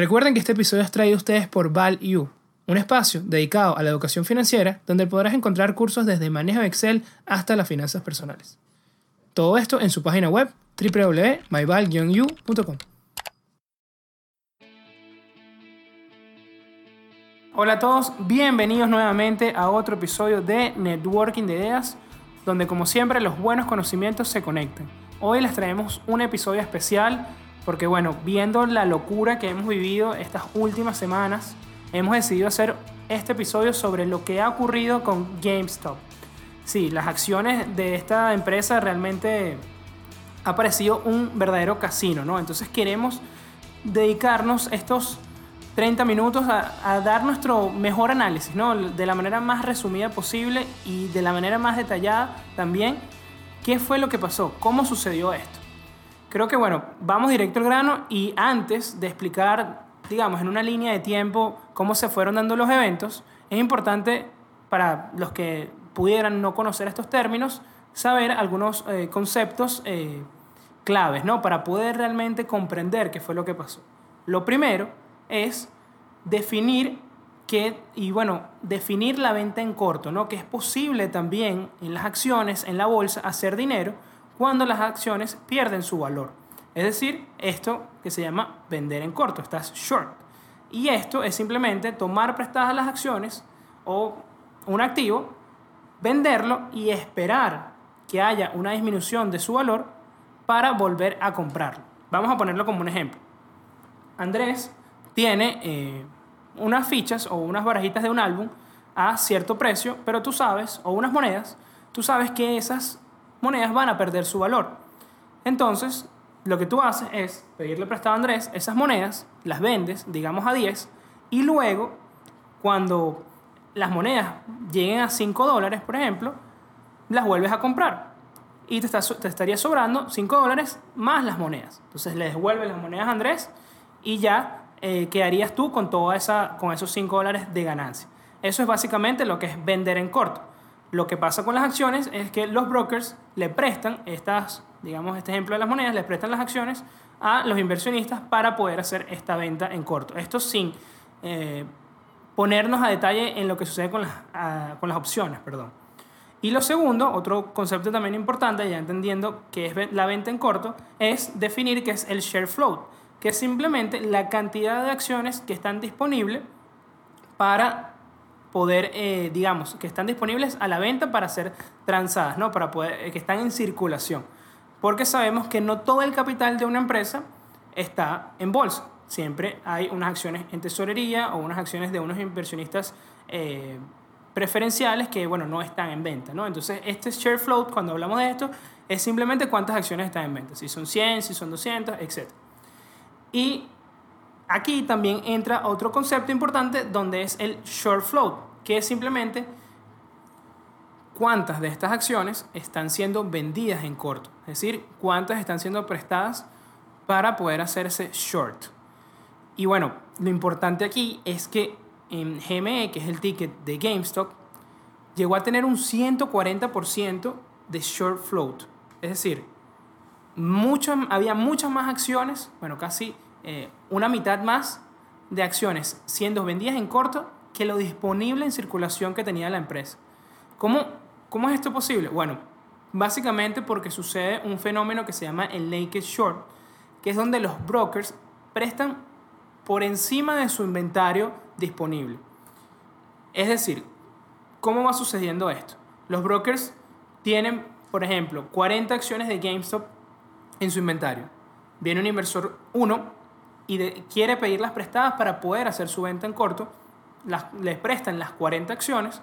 Recuerden que este episodio es traído a ustedes por ValU, un espacio dedicado a la educación financiera donde podrás encontrar cursos desde manejo de Excel hasta las finanzas personales. Todo esto en su página web www.myval-u.com. Hola a todos, bienvenidos nuevamente a otro episodio de Networking de Ideas, donde como siempre los buenos conocimientos se conectan. Hoy les traemos un episodio especial porque bueno, viendo la locura que hemos vivido estas últimas semanas, hemos decidido hacer este episodio sobre lo que ha ocurrido con GameStop. Sí, las acciones de esta empresa realmente ha parecido un verdadero casino, ¿no? Entonces queremos dedicarnos estos 30 minutos a, dar nuestro mejor análisis, ¿no? De la manera más resumida posible y de la manera más detallada también. ¿Qué fue lo que pasó? ¿Cómo sucedió esto? Creo que bueno, vamos directo al grano y antes de explicar, digamos, en una línea de tiempo cómo se fueron dando los eventos, es importante para los que pudieran no conocer estos términos, saber algunos eh, conceptos eh, claves, ¿no? Para poder realmente comprender qué fue lo que pasó. Lo primero es definir que, y bueno, definir la venta en corto, ¿no? Que es posible también en las acciones, en la bolsa, hacer dinero cuando las acciones pierden su valor. Es decir, esto que se llama vender en corto, estás short. Y esto es simplemente tomar prestadas las acciones o un activo, venderlo y esperar que haya una disminución de su valor para volver a comprarlo. Vamos a ponerlo como un ejemplo. Andrés tiene eh, unas fichas o unas barajitas de un álbum a cierto precio, pero tú sabes, o unas monedas, tú sabes que esas monedas van a perder su valor. Entonces, lo que tú haces es pedirle prestado a Andrés esas monedas, las vendes, digamos a 10, y luego, cuando las monedas lleguen a 5 dólares, por ejemplo, las vuelves a comprar. Y te, te estaría sobrando 5 dólares más las monedas. Entonces le devuelves las monedas a Andrés y ya eh, quedarías tú con, toda esa, con esos 5 dólares de ganancia. Eso es básicamente lo que es vender en corto. Lo que pasa con las acciones es que los brokers le prestan estas, digamos, este ejemplo de las monedas, le prestan las acciones a los inversionistas para poder hacer esta venta en corto. Esto sin eh, ponernos a detalle en lo que sucede con las, con las opciones, perdón. Y lo segundo, otro concepto también importante, ya entendiendo que es la venta en corto, es definir qué es el share float, que es simplemente la cantidad de acciones que están disponibles para poder, eh, digamos, que están disponibles a la venta para ser transadas, ¿no? Para poder, eh, que están en circulación. Porque sabemos que no todo el capital de una empresa está en bolsa. Siempre hay unas acciones en tesorería o unas acciones de unos inversionistas eh, preferenciales que, bueno, no están en venta, ¿no? Entonces, este share float, cuando hablamos de esto, es simplemente cuántas acciones están en venta. Si son 100, si son 200, etc. Y Aquí también entra otro concepto importante donde es el short float, que es simplemente cuántas de estas acciones están siendo vendidas en corto, es decir, cuántas están siendo prestadas para poder hacerse short. Y bueno, lo importante aquí es que en GME, que es el ticket de GameStop, llegó a tener un 140% de short float. Es decir, había muchas más acciones, bueno, casi eh, una mitad más de acciones siendo vendidas en corto que lo disponible en circulación que tenía la empresa. ¿Cómo, cómo es esto posible? Bueno, básicamente porque sucede un fenómeno que se llama el naked short, que es donde los brokers prestan por encima de su inventario disponible. Es decir, ¿cómo va sucediendo esto? Los brokers tienen, por ejemplo, 40 acciones de GameStop en su inventario. Viene un inversor 1 y quiere pedirlas prestadas para poder hacer su venta en corto, las, les prestan las 40 acciones,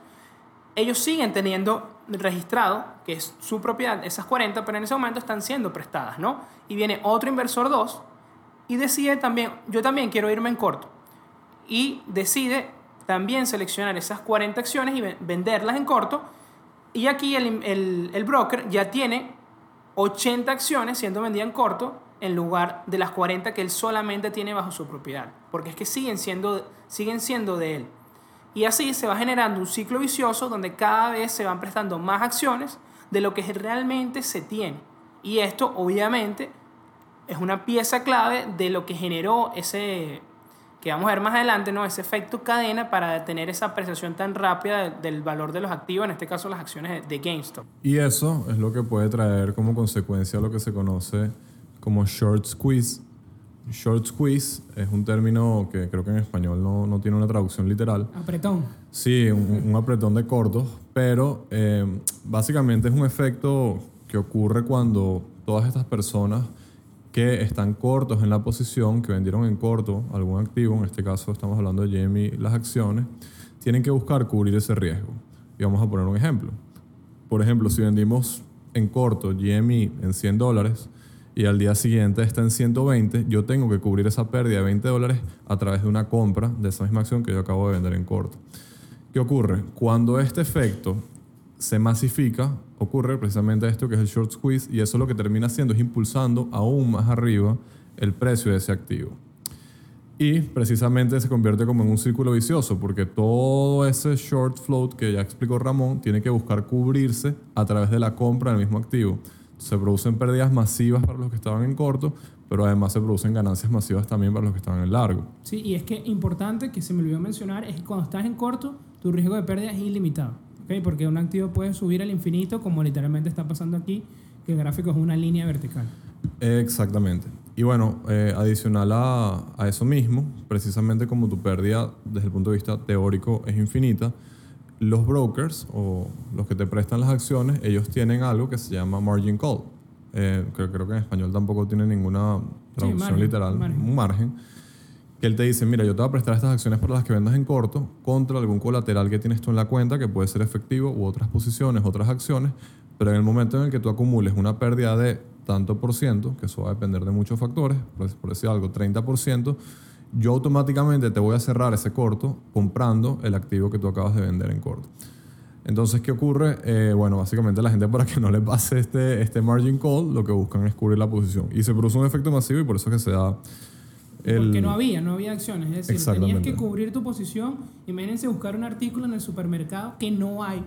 ellos siguen teniendo registrado, que es su propiedad, esas 40, pero en ese momento están siendo prestadas, ¿no? Y viene otro inversor 2 y decide también, yo también quiero irme en corto. Y decide también seleccionar esas 40 acciones y venderlas en corto. Y aquí el, el, el broker ya tiene 80 acciones siendo vendidas en corto en lugar de las 40 que él solamente tiene bajo su propiedad, porque es que siguen siendo, siguen siendo de él. Y así se va generando un ciclo vicioso donde cada vez se van prestando más acciones de lo que realmente se tiene. Y esto obviamente es una pieza clave de lo que generó ese, que vamos a ver más adelante, ¿no? Ese efecto cadena para tener esa apreciación tan rápida del valor de los activos, en este caso las acciones de GameStop. Y eso es lo que puede traer como consecuencia lo que se conoce como short squeeze. Short squeeze es un término que creo que en español no, no tiene una traducción literal. Apretón. Sí, un, un apretón de cortos, pero eh, básicamente es un efecto que ocurre cuando todas estas personas que están cortos en la posición, que vendieron en corto algún activo, en este caso estamos hablando de Jamie, las acciones, tienen que buscar cubrir ese riesgo. Y vamos a poner un ejemplo. Por ejemplo, si vendimos en corto GME en 100 dólares y al día siguiente está en 120, yo tengo que cubrir esa pérdida de 20 dólares a través de una compra de esa misma acción que yo acabo de vender en corto. ¿Qué ocurre? Cuando este efecto se masifica, ocurre precisamente esto que es el short squeeze y eso lo que termina haciendo es impulsando aún más arriba el precio de ese activo. Y precisamente se convierte como en un círculo vicioso porque todo ese short float que ya explicó Ramón tiene que buscar cubrirse a través de la compra del mismo activo. Se producen pérdidas masivas para los que estaban en corto, pero además se producen ganancias masivas también para los que estaban en largo. Sí, y es que importante que se me olvidó mencionar es que cuando estás en corto, tu riesgo de pérdida es ilimitado. ¿okay? Porque un activo puede subir al infinito, como literalmente está pasando aquí, que el gráfico es una línea vertical. Exactamente. Y bueno, eh, adicional a, a, eso mismo, precisamente como tu pérdida desde el punto de vista teórico es infinita, los brokers o los que te prestan las acciones, ellos tienen algo que se llama margin call. Eh, creo, creo, que en español tampoco tiene ninguna traducción sí, margen, literal, margen. un margen. Que él te dice, mira, yo te voy a prestar estas acciones para las que vendas en corto contra algún colateral que tienes tú en la cuenta, que puede ser efectivo u otras posiciones, otras acciones, pero en el momento en el que tú acumules una pérdida de tanto por ciento, que eso va a depender de muchos factores, por decir algo, 30%, yo automáticamente te voy a cerrar ese corto comprando el activo que tú acabas de vender en corto. Entonces, ¿qué ocurre? Eh, bueno, básicamente la gente para que no le pase este, este margin call, lo que buscan es cubrir la posición. Y se produce un efecto masivo y por eso es que se da... El... Porque no había, no había acciones. Es decir, tenías que cubrir tu posición. Imagínense buscar un artículo en el supermercado que no hay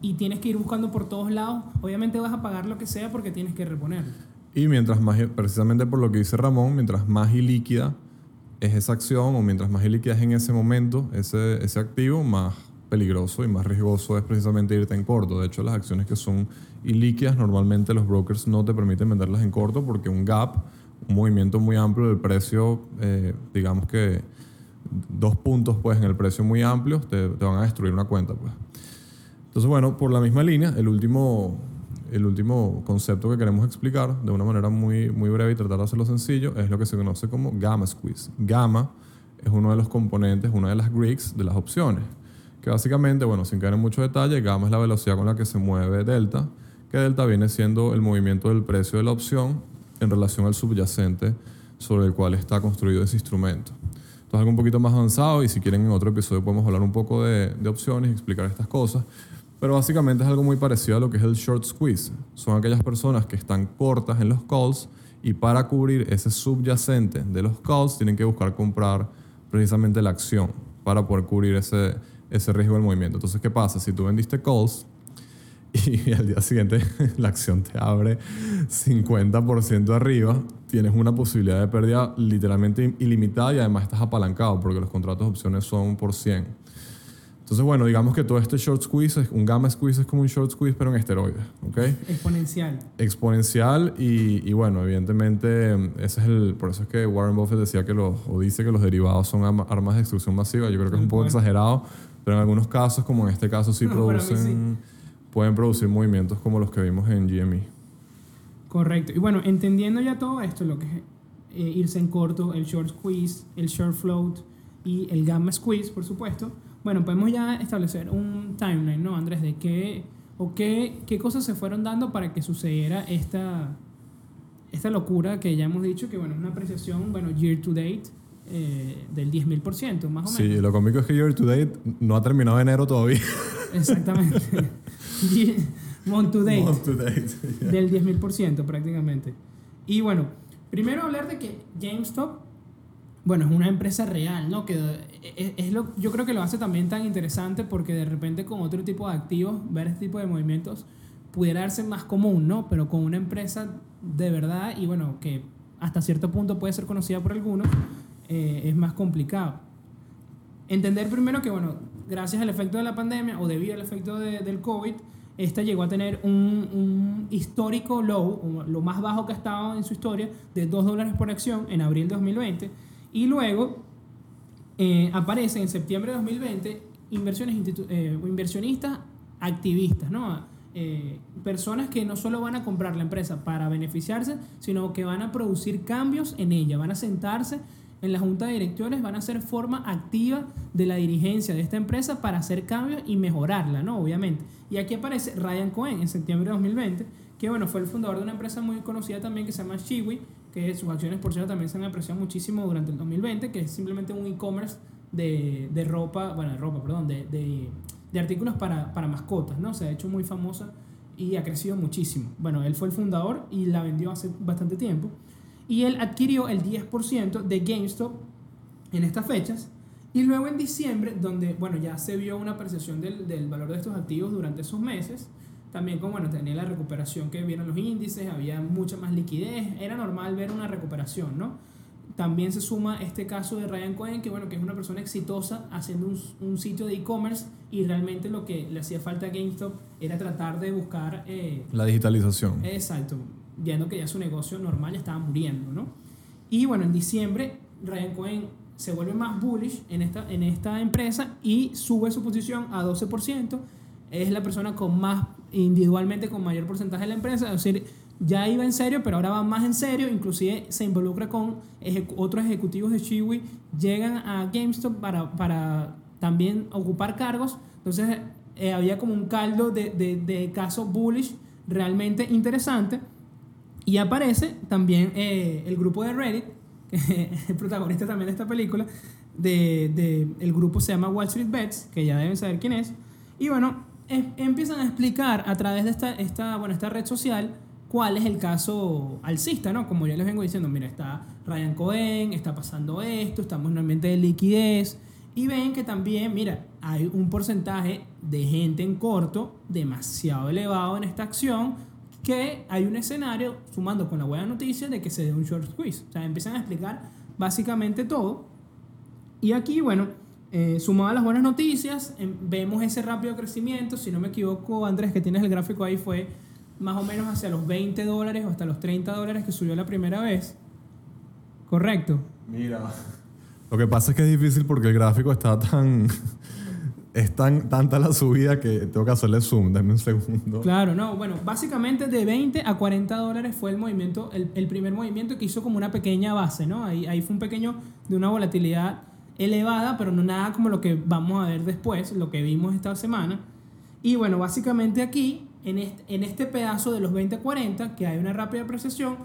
y tienes que ir buscando por todos lados. Obviamente vas a pagar lo que sea porque tienes que reponerlo. Y mientras más, precisamente por lo que dice Ramón, mientras más ilíquida es esa acción o mientras más ilíquida es en ese momento ese, ese activo, más peligroso y más riesgoso es precisamente irte en corto. De hecho, las acciones que son ilíquidas, normalmente los brokers no te permiten venderlas en corto porque un gap, un movimiento muy amplio del precio, eh, digamos que dos puntos pues en el precio muy amplio, te, te, van a destruir una cuenta. Pues. Entonces, bueno, por la misma línea, el último, el último concepto que queremos explicar de una manera muy, muy breve y tratar de hacerlo sencillo es lo que se conoce como gamma squeeze. Gamma es uno de los componentes, una de las Greeks de las opciones que básicamente, bueno, sin caer en mucho detalle, gamma es la velocidad con la que se mueve delta, que delta viene siendo el movimiento del precio de la opción en relación al subyacente sobre el cual está construido ese instrumento. Esto es algo un poquito más avanzado y si quieren en otro episodio podemos hablar un poco de opciones y explicar estas cosas, pero básicamente es algo muy parecido a lo que es el short squeeze. Son aquellas personas que están cortas en los calls y para cubrir ese subyacente de los calls tienen que buscar comprar precisamente la acción para poder cubrir ese, ese riesgo del movimiento. Entonces, ¿qué pasa? Si tú vendiste calls y al día siguiente la acción te abre 50% arriba, tienes una posibilidad de pérdida literalmente ilimitada y además estás apalancado porque los contratos de opciones son por 100. Entonces, bueno, digamos que todo este short squeeze, un gamma squeeze es como un short squeeze, pero en esteroides, ¿ok? Exponencial. Exponencial y, y, bueno, evidentemente, ese es el, por eso es que Warren Buffett decía que los, o dice que los derivados son armas de destrucción masiva. Yo creo que es un poco exagerado, pero en algunos casos, como en este caso, sí no, producen, sí. pueden producir movimientos como los que vimos en GME. Correcto. Y bueno, entendiendo ya todo esto, lo que es eh, irse en corto, el short squeeze, el short float y el gamma squeeze, por supuesto, bueno, podemos ya establecer un timeline, ¿no, Andrés? De qué o qué, qué cosas se fueron dando para que sucediera esta, esta locura que ya hemos dicho, que bueno, es una apreciación, bueno, year to date, eh, del 10.000%, más o menos. Sí, lo cómico es que year to date no ha terminado enero todavía. Exactamente. Month to date. Month to date. Yeah. Del 10.000% prácticamente. Y bueno, primero hablar de que GameStop bueno, es una empresa real, ¿no? Que es, es, lo, yo creo que lo hace también tan interesante porque de repente con otro tipo de activos, ver este tipo de movimientos pudiera darse más común, ¿no? Pero con una empresa de verdad y bueno, que hasta cierto punto puede ser conocida por algunos, eh, es más complicado. Entender primero que, bueno, gracias al efecto de la pandemia o debido al efecto de- del COVID, esta llegó a tener un, un histórico low, lo más bajo que ha estado en su historia, de 2 dólares por acción en abril de 2020. Y luego eh, aparecen en septiembre de 2020 inversiones eh, inversionistas activistas, ¿no? Eh, personas que no solo van a comprar la empresa para beneficiarse, sino que van a producir cambios en ella, van a sentarse en la junta de directores, van a ser forma activa de la dirigencia de esta empresa para hacer cambios y mejorarla, ¿no? Obviamente. Y aquí aparece Ryan Cohen en septiembre de 2020, que bueno, fue el fundador de una empresa muy conocida también que se llama Shiwi, sus acciones por cierto también se han apreciado muchísimo durante el 2020, que es simplemente un e-commerce de, de ropa, bueno, ropa, perdón, de, de, de artículos para, para mascotas, ¿no? Se ha hecho muy famosa y ha crecido muchísimo. Bueno, él fue el fundador y la vendió hace bastante tiempo. Y él adquirió el 10% de GameStop en estas fechas. Y luego en diciembre, donde, bueno, ya se vio una apreciación del, del valor de estos activos durante esos meses, también como, bueno, tenía la recuperación que vieron los índices, había mucha más liquidez, era normal ver una recuperación, ¿no? También se suma este caso de Ryan Cohen, que bueno, que es una persona exitosa haciendo un, un sitio de e-commerce y realmente lo que le hacía falta a GameStop era tratar de buscar... eh, La digitalización. Exacto, viendo que ya su negocio normal estaba muriendo, ¿no? Y bueno, en diciembre Ryan Cohen se vuelve más bullish en esta, en esta empresa y sube su posición a 12%. Es la persona con más, individualmente con mayor porcentaje de la empresa, es decir, ya iba en serio, pero ahora va más en serio, inclusive se involucra con otros ejecutivos de Chiwi, llegan a GameStop para, para también ocupar cargos, entonces eh, había como un caldo de, de, de caso bullish realmente interesante. Y aparece también eh, el grupo de Reddit, que es el protagonista también de esta película. De, de- el grupo se llama Wall Street Bets, que ya deben saber quién es. Y bueno, empiezan a explicar a través de esta, esta, bueno, esta red social cuál es el caso alcista, ¿no? Como ya les vengo diciendo, mira, está Ryan Cohen, está pasando esto, estamos en un ambiente de liquidez. Y ven que también, mira, hay un porcentaje de gente en corto demasiado elevado en esta acción que hay un escenario, sumando con la buena noticia, de que se dé un short squeeze. O sea, empiezan a explicar básicamente todo. Y aquí, bueno, eh, sumado a las buenas noticias, em, vemos ese rápido crecimiento. Si no me equivoco, Andrés, que tienes el gráfico ahí, fue más o menos hacia los 20 dólares o hasta los 30 dólares que subió la primera vez. Correcto. Mira. Lo que pasa es que es difícil porque el gráfico está tan. es tan tanta la subida que tengo que hacerle zoom. Dame un segundo. Claro, no, bueno, básicamente de 20 a 40 dólares fue el movimiento, el, el primer movimiento que hizo como una pequeña base, ¿no? Ahí, ahí fue un pequeño de una volatilidad elevada, pero no nada como lo que vamos a ver después, lo que vimos esta semana. Y bueno, básicamente aquí, en este, en este pedazo de los 20 a 40, que hay una rápida apreciación,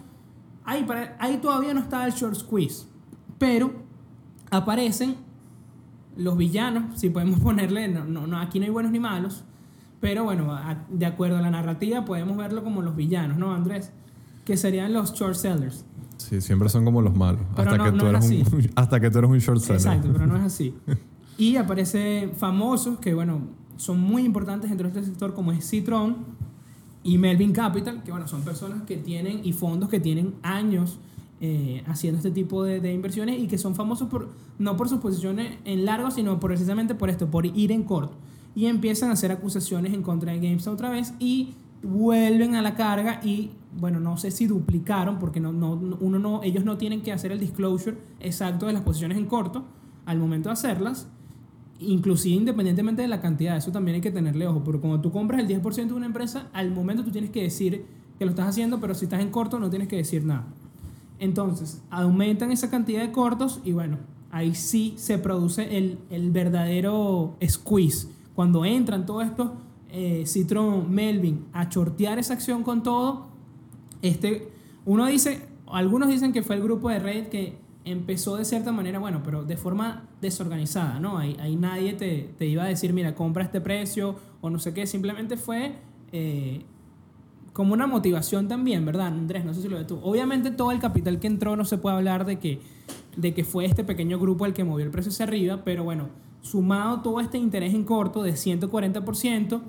ahí, para, ahí todavía no está el short squeeze, pero aparecen los villanos, si podemos ponerle, no, no, no, aquí no hay buenos ni malos, pero bueno, de acuerdo a la narrativa podemos verlo como los villanos, ¿no, Andrés? Que serían los short sellers. Sí, siempre son como los malos. Pero hasta, no- que no tú es eres un, hasta que tú eres un short seller. Exacto, pero no es así. Y aparecen famosos que, bueno, son muy importantes dentro de este sector, como es Citron y Melvin Capital, que, bueno, son personas que tienen y fondos que tienen años eh, haciendo este tipo de, de inversiones y que son famosos por, no por sus posiciones en largo, sino por, precisamente por esto, por ir en corto. Y empiezan a hacer acusaciones en contra de GameStop otra vez y vuelven a la carga y bueno, no sé si duplicaron porque no, no, uno no, ellos no tienen que hacer el disclosure exacto de las posiciones en corto al momento de hacerlas, inclusive independientemente de la cantidad, eso también hay que tenerle ojo, pero cuando tú compras el 10% de una empresa, al momento tú tienes que decir que lo estás haciendo, pero si estás en corto no tienes que decir nada. Entonces, aumentan esa cantidad de cortos y bueno, ahí sí se produce el, el verdadero squeeze. Cuando entran todos estos eh, Citron, Melvin a chortear esa acción con todo, este, uno dice, algunos dicen que fue el grupo de Reddit que empezó de cierta manera, bueno, pero de forma desorganizada, ¿no? Ahí, nadie te, te iba a decir, mira, compra este precio o no sé qué, simplemente fue eh, como una motivación también, ¿verdad, Andrés? No sé si lo ves tú. Obviamente todo el capital que entró no se puede hablar de que, de que fue este pequeño grupo el que movió el precio hacia arriba, pero bueno, sumado todo este interés en corto de 140%,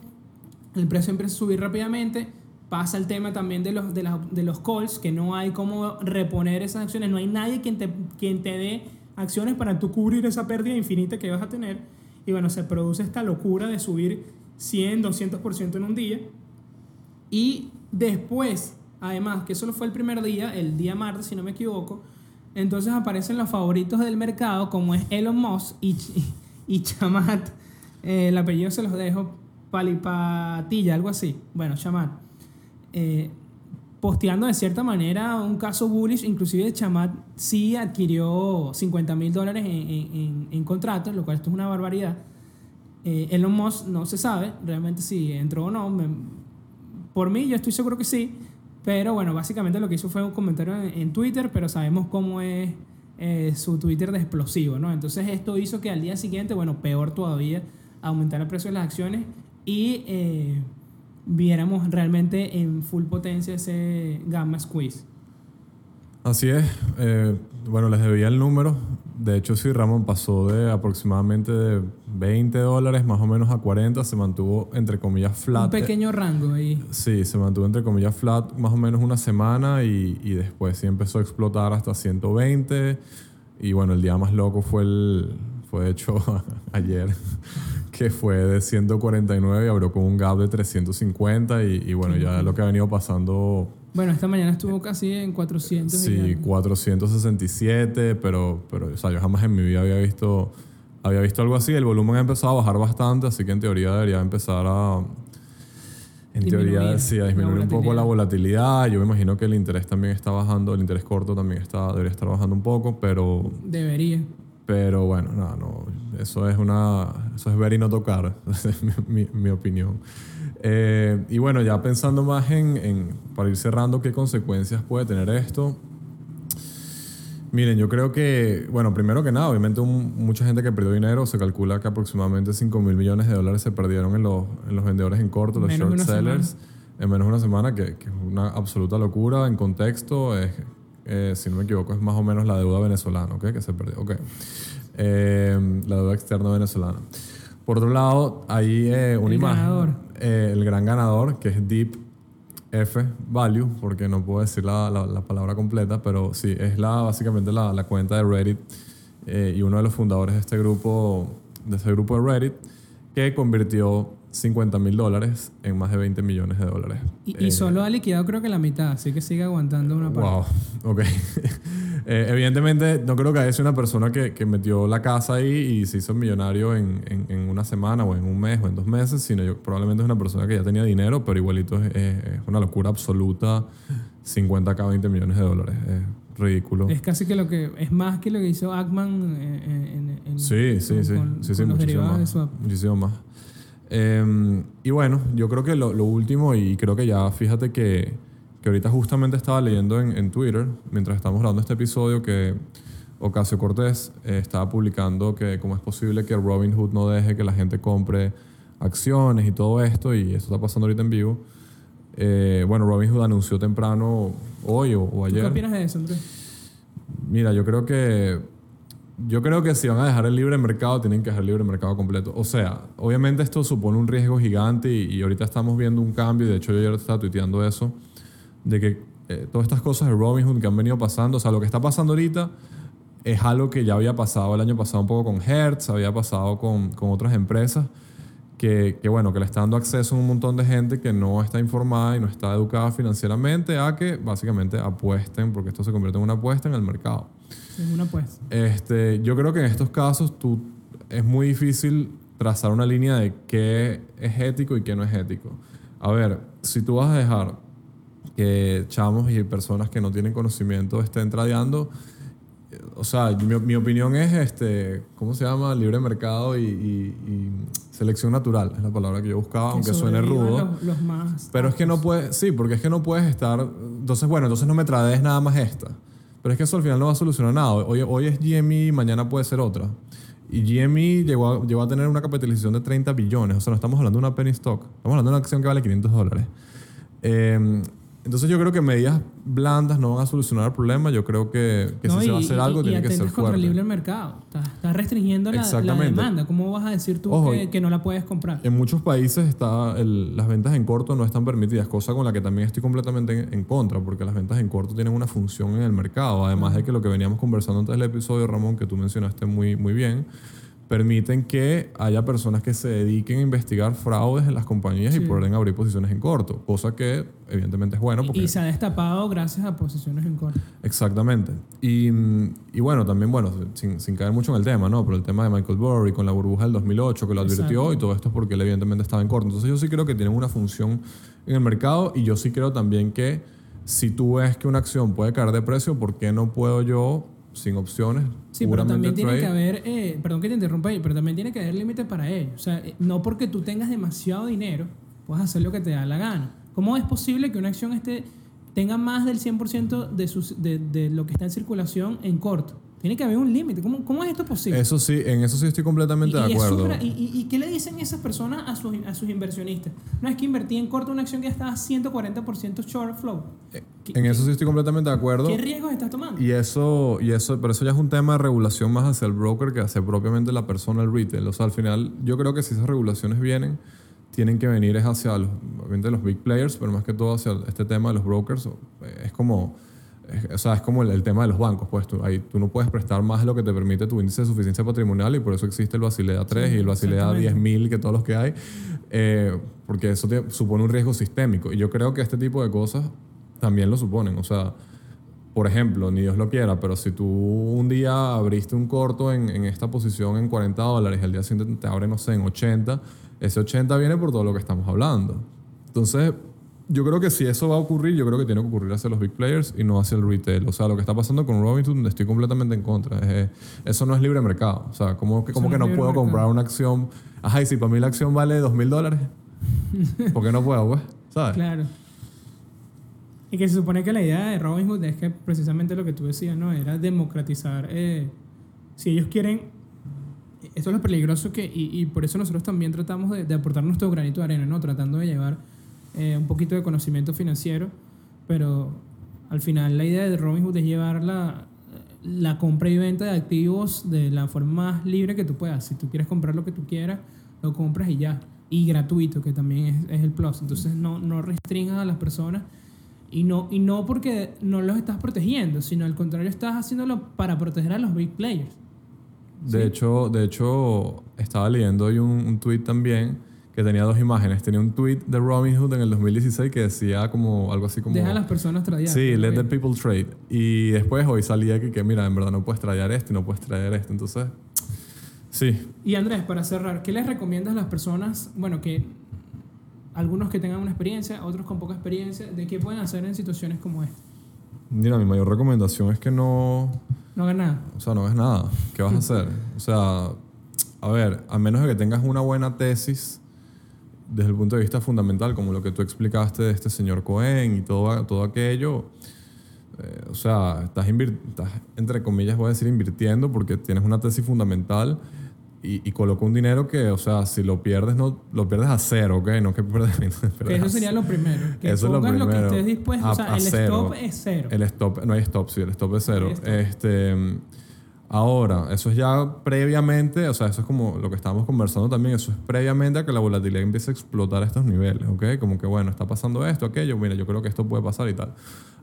el precio empieza a subir rápidamente. Pasa el tema también de los, de, las- de los calls, que no hay cómo reponer esas acciones, no hay nadie quien te, quien te dé acciones para tú cubrir esa pérdida infinita que vas a tener. Y bueno, se produce esta locura de subir 100, 200% en un día. Y después, además, que solo fue el primer día, el día martes, si no me equivoco, entonces aparecen los favoritos del mercado, como es Elon Musk y, y Chamat. Eh, el apellido se los dejo, Palipatilla, algo así. Bueno, Chamat. Eh, posteando de cierta manera un caso bullish, inclusive Chamat sí adquirió 50 mil dólares en, contratos, lo cual esto es una barbaridad. Eh, Elon Musk no se sabe realmente si entró o no. por mí, yo estoy seguro que sí. Pero bueno, básicamente lo que hizo fue un comentario en, Twitter, pero sabemos cómo es eh, su Twitter de explosivo, ¿no? Entonces esto hizo que al día siguiente, bueno, peor todavía, aumentara el precio de las acciones y eh, viéramos realmente en full potencia ese gamma squeeze. Así es. Eh, bueno, les debía el número. De hecho, sí, Ramón pasó de aproximadamente de 20 dólares más o menos a 40. Se mantuvo entre comillas flat. Un pequeño rango ahí. Sí, se mantuvo entre comillas flat más o menos una semana y, y después sí empezó a explotar hasta 120. Y bueno, el día más loco fue el, fue hecho ayer, que fue de 149 y abrió con un gap de 350 y, y bueno, ya lo que ha venido pasando bueno, esta mañana estuvo casi en 400. Sí, 467, pero, pero o sea, yo jamás en mi vida había visto, había visto algo así. El volumen ha empezado a bajar bastante, así que en teoría debería empezar a... En teoría, sí, a disminuir un poco la volatilidad. Yo me imagino que el interés también está bajando, el interés corto también está, debería estar bajando un poco, pero... Debería. Pero bueno, no, no, eso es una, eso es ver y no tocar, es mi, mi opinión. Eh, y bueno, ya pensando más en, para ir cerrando, qué consecuencias puede tener esto. Miren, yo creo que, bueno, primero que nada, obviamente mucha gente que perdió dinero, se calcula que aproximadamente 5 mil millones de dólares se perdieron en los, en los vendedores en corto, los short sellers, en menos de una semana, que, que, es una absoluta locura. En contexto, es, eh, si no me equivoco, es más o menos la deuda venezolana, ¿ok? Que se perdió, ok. Eh, la deuda externa venezolana. Por otro lado, hay un una imagen. Eh, el gran ganador, que es Deep F Value, porque no puedo decir la, la, palabra completa, pero sí, es la, básicamente la, la cuenta de Reddit eh, y uno de los fundadores de este grupo, de este grupo de Reddit, que convirtió 50 mil dólares en más de 20 millones de dólares. Y, solo ha liquidado creo que la mitad, así que sigue aguantando una parte. Wow, ok. Eh, evidentemente, no creo que haya sido una persona que, que, metió la casa ahí y se hizo millonario en, en, una semana o en un mes o en dos meses, sino yo, probablemente es una persona que ya tenía dinero, pero igualito es, es una locura absoluta 50k, 20 millones de dólares. Es ridículo. Es casi que lo que es más que lo que hizo Ackman en, en sí, sí, sí, sí, sí, muchísimo más, muchísimo más. Em, y bueno, yo creo que lo, lo, último, y creo que ya fíjate que, que ahorita justamente estaba leyendo en, en, Twitter, mientras estamos grabando este episodio, que Ocasio Cortés eh, estaba publicando que cómo es posible que Robinhood no deje que la gente compre acciones y todo esto, y eso está pasando ahorita en vivo. Eh, bueno, Robinhood anunció temprano hoy o, o ayer. ¿Qué opinas de eso, Andrés? Mira, yo creo que yo creo que si van a dejar el libre mercado, tienen que dejar el libre mercado completo. O sea, obviamente esto supone un riesgo gigante y, ahorita estamos viendo un cambio, y de hecho yo ayer estaba tuiteando eso, de que eh, todas estas cosas de Robinhood que han venido pasando, o sea, lo que está pasando ahorita es algo que ya había pasado el año pasado un poco con Hertz, había pasado con, con otras empresas, que, que, bueno, que le está dando acceso a un montón de gente que no está informada y no está educada financieramente a que básicamente apuesten, porque esto se convierte en una apuesta en el mercado. Es una apuesta. Este, yo creo que en estos casos tú, es muy difícil trazar una línea de qué es ético y qué no es ético. A ver, si tú vas a dejar que chamos y personas que no tienen conocimiento estén tradeando, o sea, mi, mi, opinión es, este, ¿cómo se llama? Libre mercado y, selección natural, es la palabra que yo buscaba, aunque suene rudo. Los, más pero es que no puedes, sí, porque es que no puedes estar, entonces bueno, entonces no me trades nada más esta. Pero es que eso al final no va a solucionar nada. Hoy, hoy es GME, mañana puede ser otra. Y GME llegó a, llegó a tener una capitalización de 30 billones. O sea, no estamos hablando de una penny stock. Estamos hablando de una acción que vale 500 dólares. Eh, Entonces yo creo que medidas blandas no van a solucionar el problema. Yo creo que, que No, si se va a y- hacer y- algo y tiene que ser el fuerte. libre mercado. Estás, estás restringiendo la, la demanda. ¿Cómo vas a decir tú Ojo, que, y- que no la puedes comprar? En muchos países está el- las ventas en corto no están permitidas, cosa con la que también estoy completamente en, en contra, porque las ventas en corto tienen una función en el mercado, además de que lo que veníamos conversando antes del episodio, Ramón, que tú mencionaste muy, muy bien, permiten que haya personas que se dediquen a investigar fraudes en las compañías Sí. y pueden abrir posiciones en corto, cosa que evidentemente es bueno porque... Y se ha destapado gracias a posiciones en corto. Exactamente. Y, y bueno, también, bueno, sin, sin caer mucho en el tema, ¿no? Pero el tema de Michael Burry con la burbuja del 2008 que lo advirtió Exacto. y todo esto es porque él evidentemente estaba en corto. Entonces yo sí creo que tienen una función en el mercado y yo sí creo también que si tú ves que una acción puede caer de precio, ¿por qué no puedo yo, sin opciones, Sí, pero también tiene trade? que haber, eh, perdón que te interrumpa ahí, pero también tiene que haber límites para ello. O sea, eh, no porque tú tengas demasiado dinero, puedes hacer lo que te da la gana. ¿Cómo es posible que una acción esté, tenga más del 100% de, sus, de, de lo que está en circulación en corto? Tiene que haber un límite. ¿Cómo, ¿Cómo es esto posible? Eso sí, en eso sí estoy completamente Y- de y acuerdo. y, qué le dicen esas personas a sus, a sus inversionistas? No es que invertí en corto una acción que estaba 140% short flow. ¿Qué, En eso sí estoy completamente de acuerdo. ¿Qué riesgos estás tomando? Y eso, y eso, pero eso ya es un tema de regulación más hacia el broker que hacia propiamente la persona, el retail. O sea, al final, yo creo que si esas regulaciones vienen, tienen que venir es hacia los, obviamente los big players, pero más que todo hacia este tema de los brokers. Es como, o sea, es como el, el tema de los bancos. Pues tú, ahí, tú no puedes prestar más de lo que te permite tu índice de suficiencia patrimonial y por eso existe el Basilea 3 Sí, y el Basilea exactamente. 10.000, que todos los que hay, eh, porque eso te supone un riesgo sistémico. Y yo creo que este tipo de cosas también lo suponen. O sea, por ejemplo, ni Dios lo quiera, pero si tú un día abriste un corto en, en esta posición en 40 dólares y al día siguiente te abre, no sé, en 80, ese 80 viene por todo lo que estamos hablando. Entonces, yo creo que si eso va a ocurrir, yo creo que tiene que ocurrir hacia los big players y no hacia el retail. O sea, lo que está pasando con Robinhood estoy completamente en contra. Es- eso no es libre mercado. O sea, ¿cómo, que- Eso cómo no que no puedo mercado. comprar una acción? Ajá, y si para mí la acción vale 2 mil dólares, ¿por qué no puedo, pues? ¿Sabes? Claro. Y que se supone que la idea de Robinhood es que precisamente lo que tú decías, ¿no? Era democratizar. eh, si ellos quieren. Esto es lo peligroso que. Y, y por eso nosotros también tratamos de, de aportar nuestro granito de arena, ¿no? Tratando de llevar eh, un poquito de conocimiento financiero. Pero al final la idea de Robinhood es llevar la, la compra y venta de activos de la forma más libre que tú puedas. Si tú quieres comprar lo que tú quieras, lo compras y ya. Y gratuito, que también es, es el plus. Entonces no, no restringas a las personas. Y no, y no porque no los estás protegiendo, sino al contrario, estás haciéndolo para proteger a los big players. De, hecho, de hecho, estaba leyendo hoy un, un tweet también que tenía dos imágenes. Tenía un tweet de Robinhood en el 2016 que decía como algo así como... Deja a las personas tradear. Sí, let the people trade. Y después hoy salía que, que, mira, en verdad no puedes tradear esto y no puedes tradear esto. Entonces, sí. Y Andrés, para cerrar, ¿qué les recomiendas a las personas, bueno, que algunos que tengan una experiencia, otros con poca experiencia, de qué pueden hacer en situaciones como esta? Mira, mi mayor recomendación es que no... No hagan nada. O sea, no ves nada. ¿Qué vas a hacer? O sea, a ver, a menos de que tengas una buena tesis desde el punto de vista fundamental, como lo que tú explicaste de este señor Cohen y todo, todo aquello, eh, o sea, estás, estás, entre comillas, voy a decir invirtiendo porque tienes una tesis fundamental y, y coloca un dinero que, o sea, si lo pierdes, no, lo pierdes a cero, ¿ok? No que pierdes, Que eso sería lo primero. Que Eso es lo pongas lo, que primero. estés dispuesto. A- o sea, el cero. stop es cero. El stop, no hay stop, sí, el stop es cero. stop. Este, ahora, eso es ya previamente, o sea, eso es como lo que estábamos conversando también, eso es previamente a que la volatilidad empiece a explotar a estos niveles, ¿ok? Como que, bueno, está pasando esto, aquello, mira, yo creo que esto puede pasar y tal.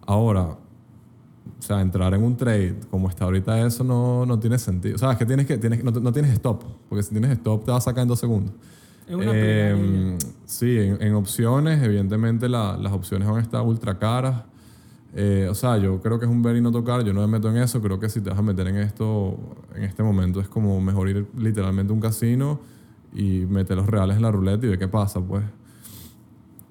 Ahora, o sea, entrar en un trade como está ahorita, eso no, no tiene sentido. O sea, es que tienes que, tienes, no, no tienes stop, porque si tienes stop te va a sacar en dos segundos. Es una Eh, sí, en, en opciones, evidentemente la- las opciones van a estar ultra caras. Eh, o sea, yo creo que es un ver y no tocar, yo no me meto en eso, creo que si te vas a meter en esto, en este momento es como mejor ir literalmente a un casino y meter los reales en la ruleta y ver qué pasa, pues.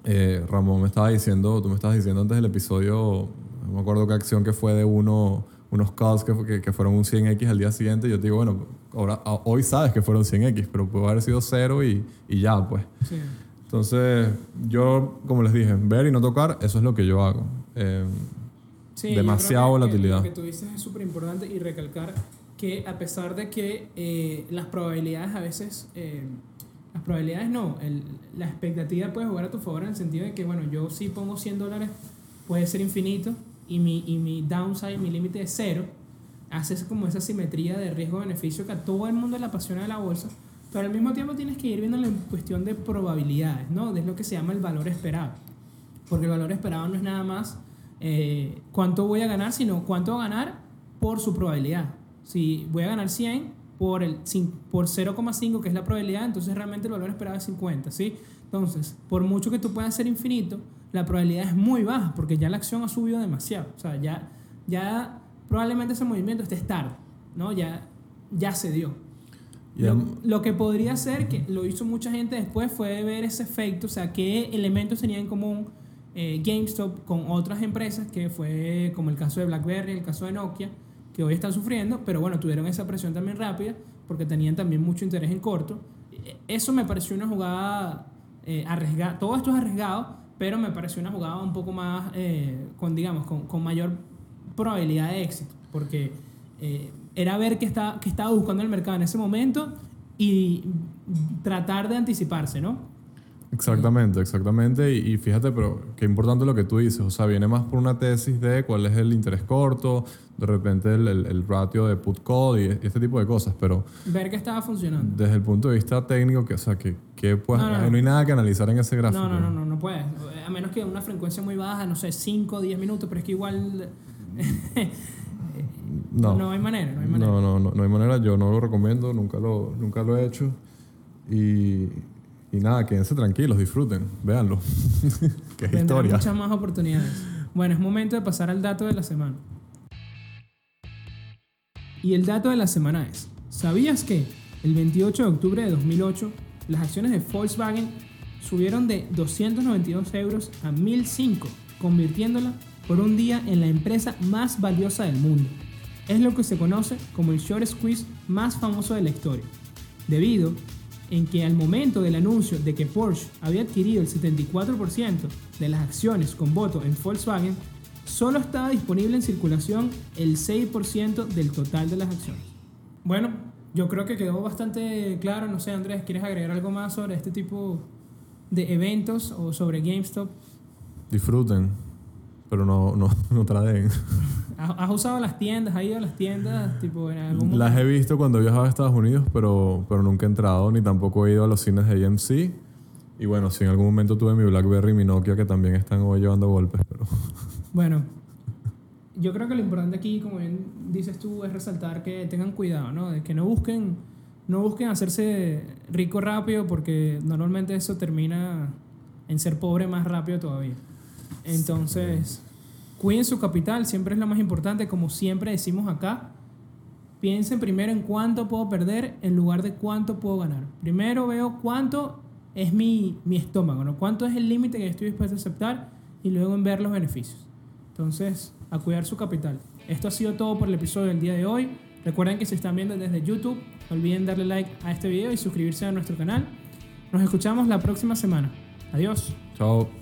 Eh, Ramón me estaba diciendo, tú me estabas diciendo antes del episodio, no me acuerdo qué acción que fue de uno, unos calls que, que, que fueron un 100x al día siguiente. Yo te digo, bueno, ahora, hoy sabes que fueron 100x, pero puede haber sido cero y, y ya, pues. Sí. Entonces, yo, como les dije, ver y no tocar, eso es lo que yo hago. Eh, Sí, yo Demasiado creo que- que volatilidad. Lo que tú dices es súper importante y recalcar que a pesar de que eh, las probabilidades a veces, eh, las probabilidades no, el- la expectativa puede jugar a tu favor en el sentido de que, bueno, yo sí pongo 100 dólares puede ser infinito y mi, y mi downside, mi límite es cero, haces como esa simetría de riesgo-beneficio que a todo el mundo le apasiona de la bolsa, pero al mismo tiempo tienes que ir viendo la cuestión de probabilidades, ¿no? Es lo que se llama el valor esperado. Porque el valor esperado no es nada más eh, cuánto voy a ganar, sino cuánto voy a ganar por su probabilidad. Si voy a ganar 100 por, el, por 0,5, que es la probabilidad, entonces realmente el valor esperado es 50, ¿sí? Entonces, por mucho que tú puedas ser infinito, la probabilidad es muy baja porque ya la acción ha subido demasiado. O sea, ya, ya probablemente ese movimiento esté tarde, ¿no? Ya, ya se dio. Lo, que podría ser, que lo hizo mucha gente después, fue ver ese efecto, o sea, qué elementos tenían en común eh, GameStop con otras empresas, que fue como el caso de BlackBerry, el caso de Nokia, que hoy están sufriendo, pero bueno, tuvieron esa presión también rápida porque tenían también mucho interés en corto. E, eso me pareció una jugada eh, arriesgada. Todo esto es arriesgado, pero me pareció una jugada un poco más, eh, con, digamos, con, con, mayor probabilidad de éxito, porque eh, era ver qué, está, qué estaba buscando el mercado en ese momento y tratar de anticiparse, ¿no? Exactamente, exactamente. Y, fíjate, pero qué importante lo que tú dices. O sea, viene más por una tesis de cuál es el interés corto, de repente el, el, ratio de put code y este tipo de cosas. Pero. Ver que estaba funcionando. Desde el punto de vista técnico, que, o sea, que, que pues, no, hay nada que analizar en ese gráfico. No, no, no, no, no puedes. A menos que una frecuencia muy baja, no sé, 5 o 10 minutos, pero es que igual. no. No hay manera, no hay manera. No, no, no, no hay manera. Yo no lo recomiendo, nunca lo, nunca lo he hecho. Y y nada, quédense tranquilos, disfruten, véanlo. que es historia. muchas más oportunidades. Bueno, es momento de pasar al dato de la semana. Y el dato de la semana es, ¿sabías que el 28 de octubre de 2008 las acciones de Volkswagen subieron de 292 euros a 1005, convirtiéndola por un día en la empresa más valiosa del mundo? Es lo que se conoce como el short squeeze más famoso de la historia, debido en que al momento del anuncio de que Porsche había adquirido el 74% de las acciones con voto en Volkswagen, solo estaba disponible en circulación el 6% del total de las acciones. Bueno, yo creo que quedó bastante claro, no sé Andrés, ¿quieres agregar algo más sobre este tipo de eventos o sobre GameStop? Disfruten, pero no, no, no traen. ¿Has usado las tiendas? ¿Has ido a las tiendas? Tipo, en algún las he visto cuando he viajado a Estados Unidos, pero, pero nunca he entrado, ni tampoco he ido a los cines de AMC. Y bueno, si en algún momento tuve mi BlackBerry y mi Nokia, que también están hoy llevando golpes, pero... Bueno, yo creo que lo importante aquí, como bien dices tú, es resaltar que tengan cuidado, ¿no? De que no busquen, no busquen hacerse rico rápido, porque normalmente eso termina en ser pobre más rápido todavía. Entonces... Cuiden su capital, siempre es lo más importante, como siempre decimos acá. Piensen primero en cuánto puedo perder en lugar de cuánto puedo ganar. Primero veo cuánto es mi, mi estómago, ¿no? cuánto es el límite que estoy dispuesto a aceptar y luego en ver los beneficios. Entonces, a cuidar su capital. Esto ha sido todo por el episodio del día de hoy. Recuerden que si están viendo desde YouTube, no olviden darle like a este video y suscribirse a nuestro canal. Nos escuchamos la próxima semana. Adiós. Chao.